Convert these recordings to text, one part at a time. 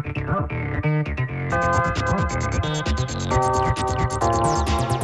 Thank you.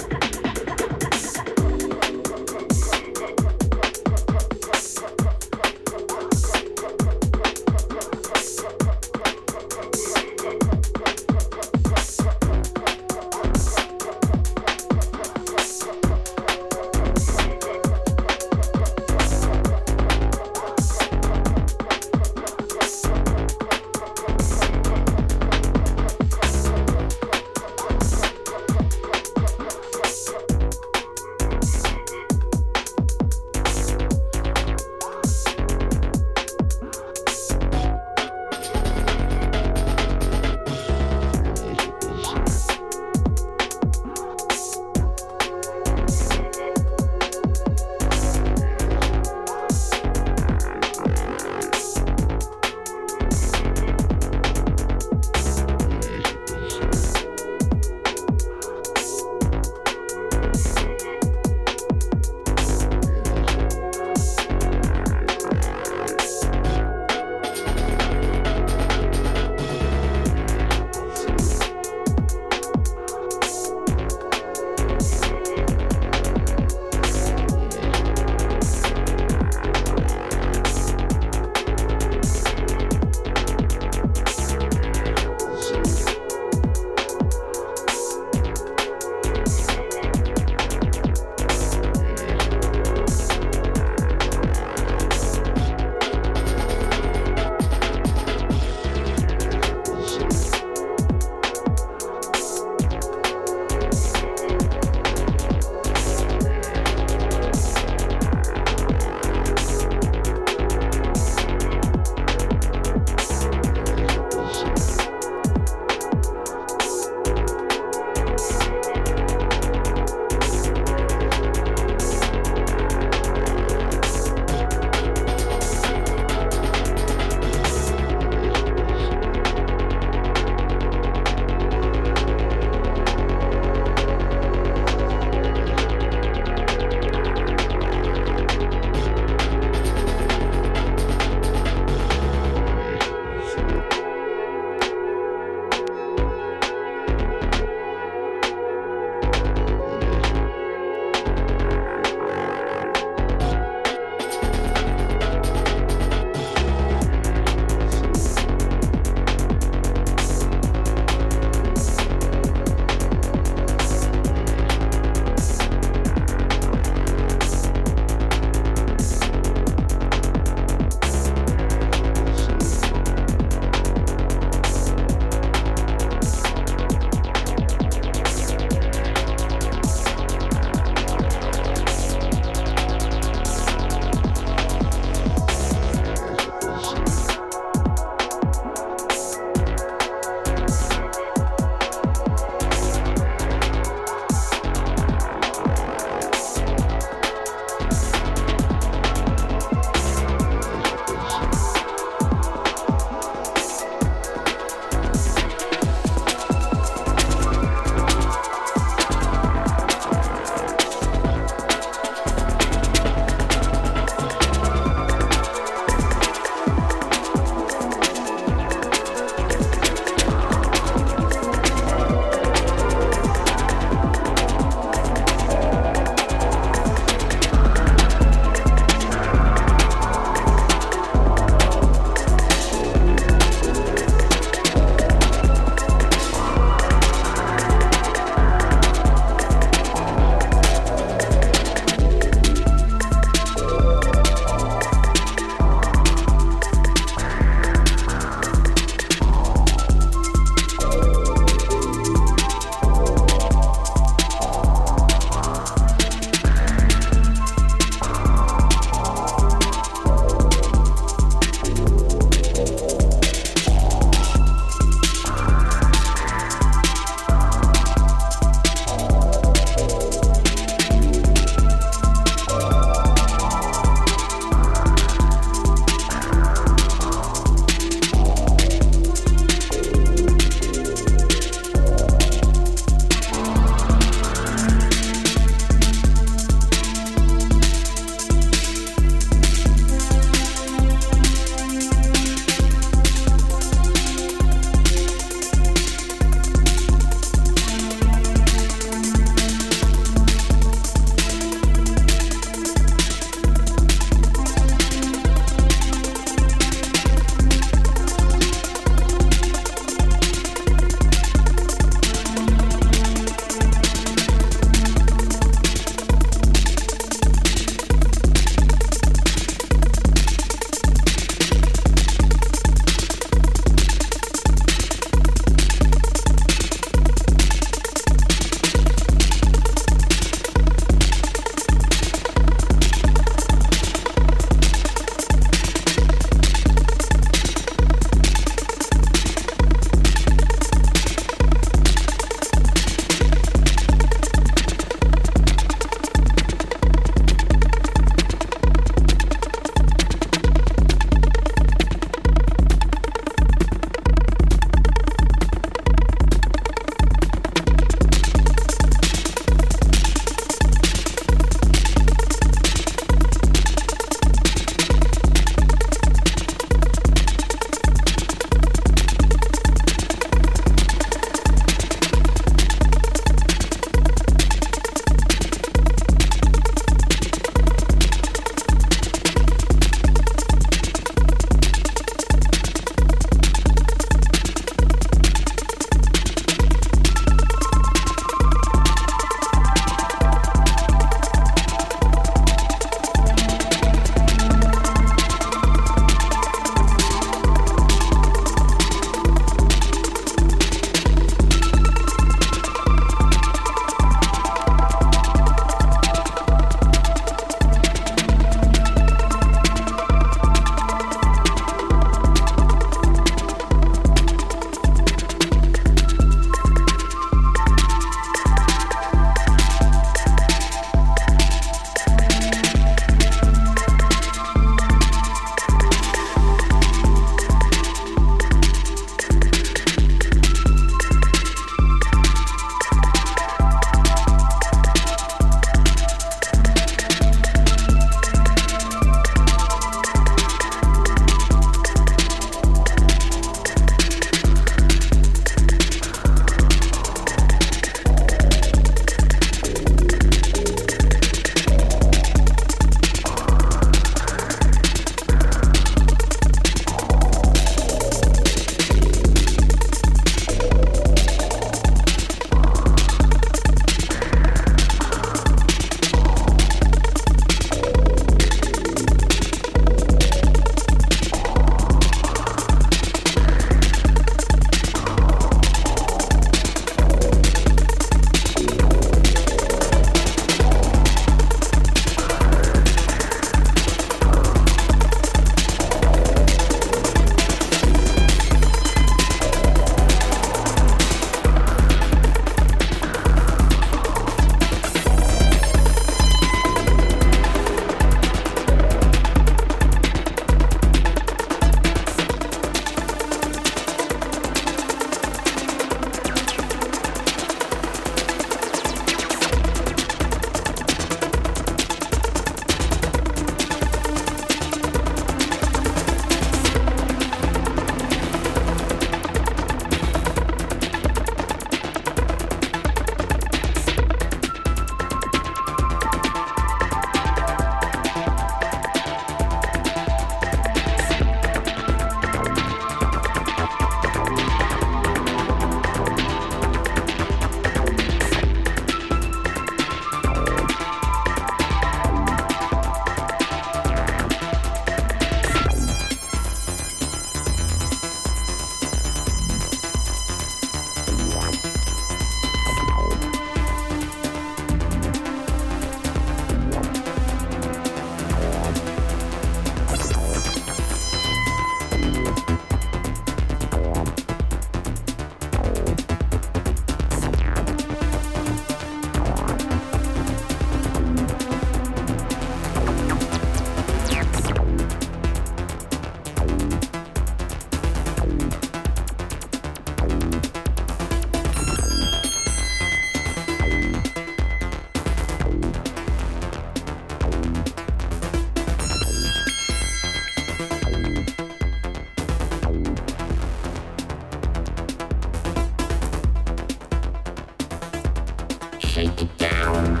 Shake it down.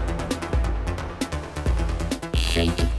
Shake it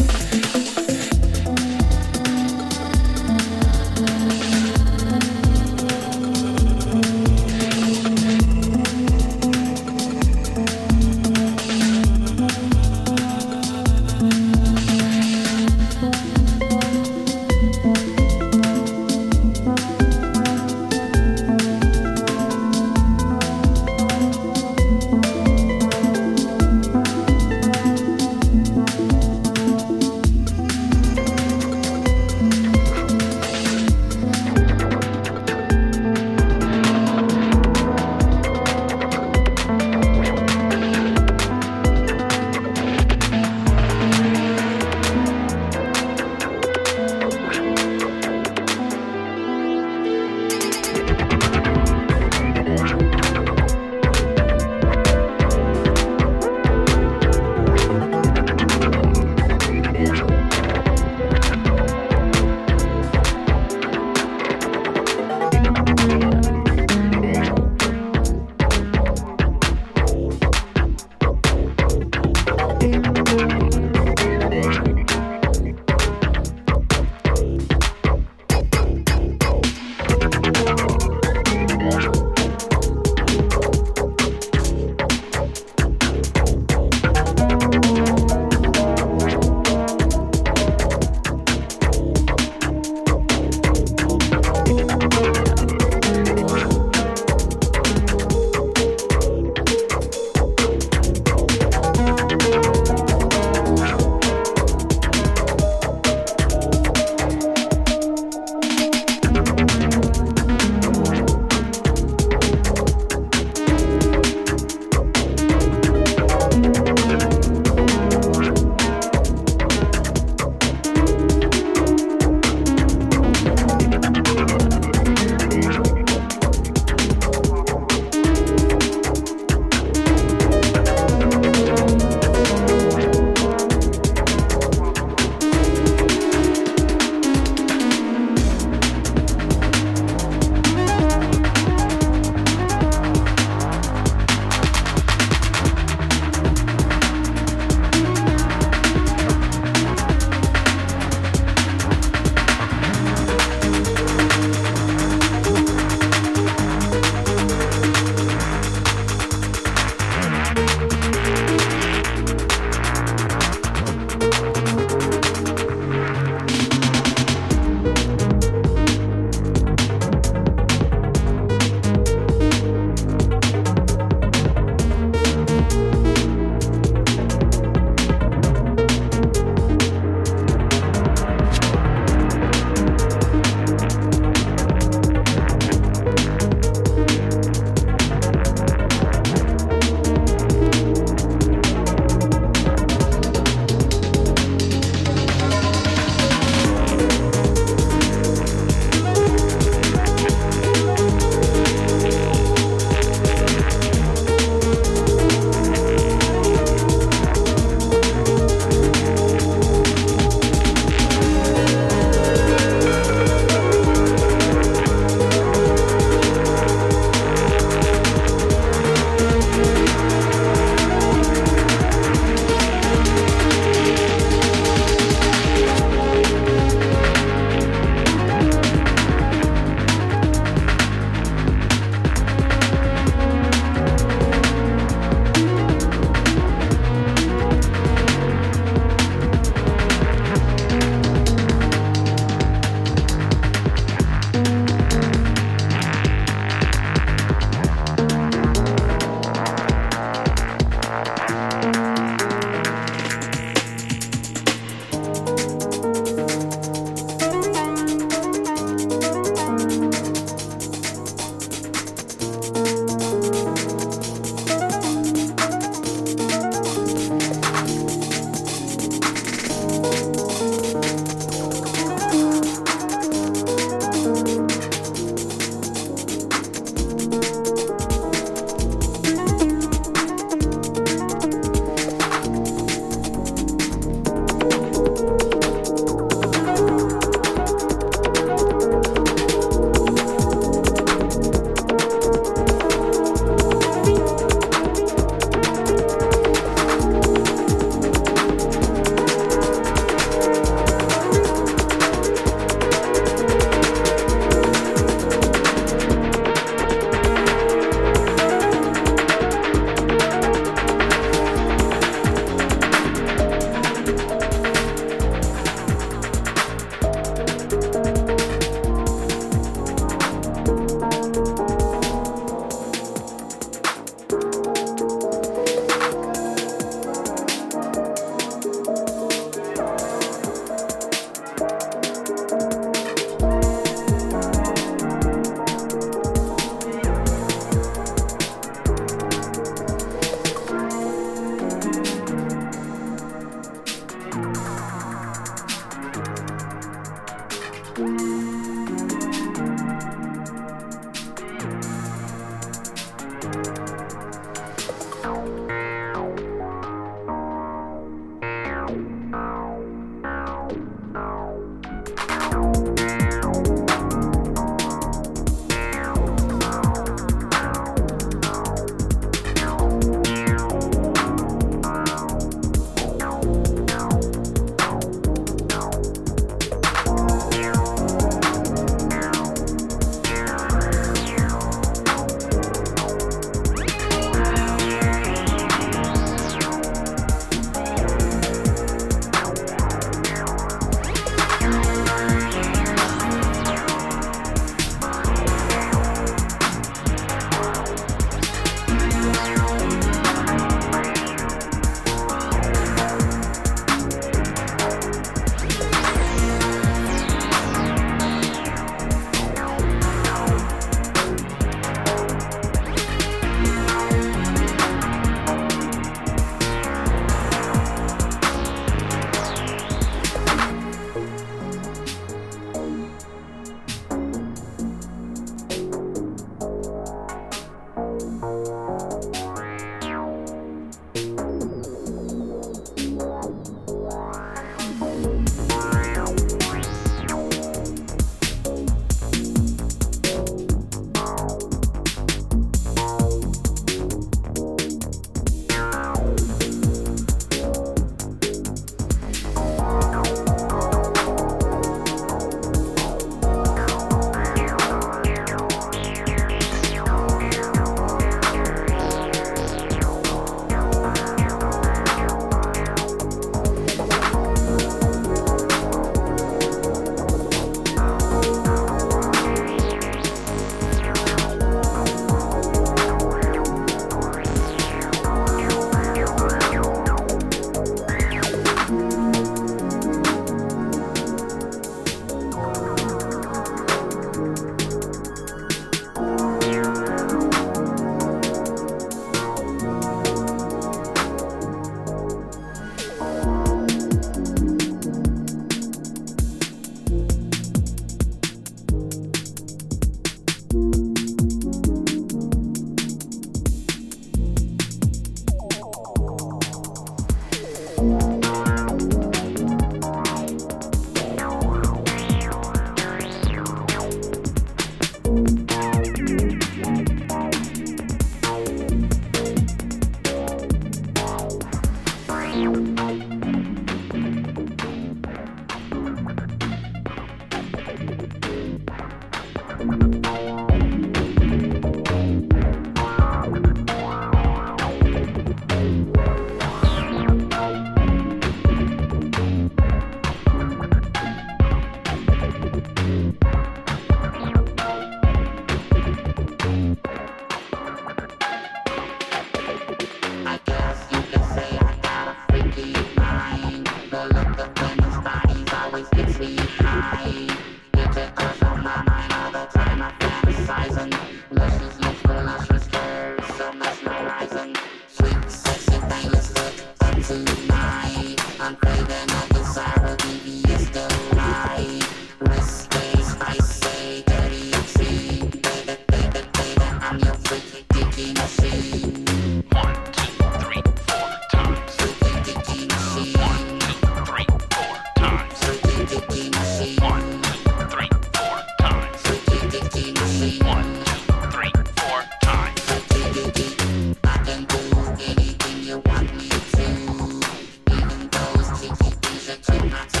Cause I took my time.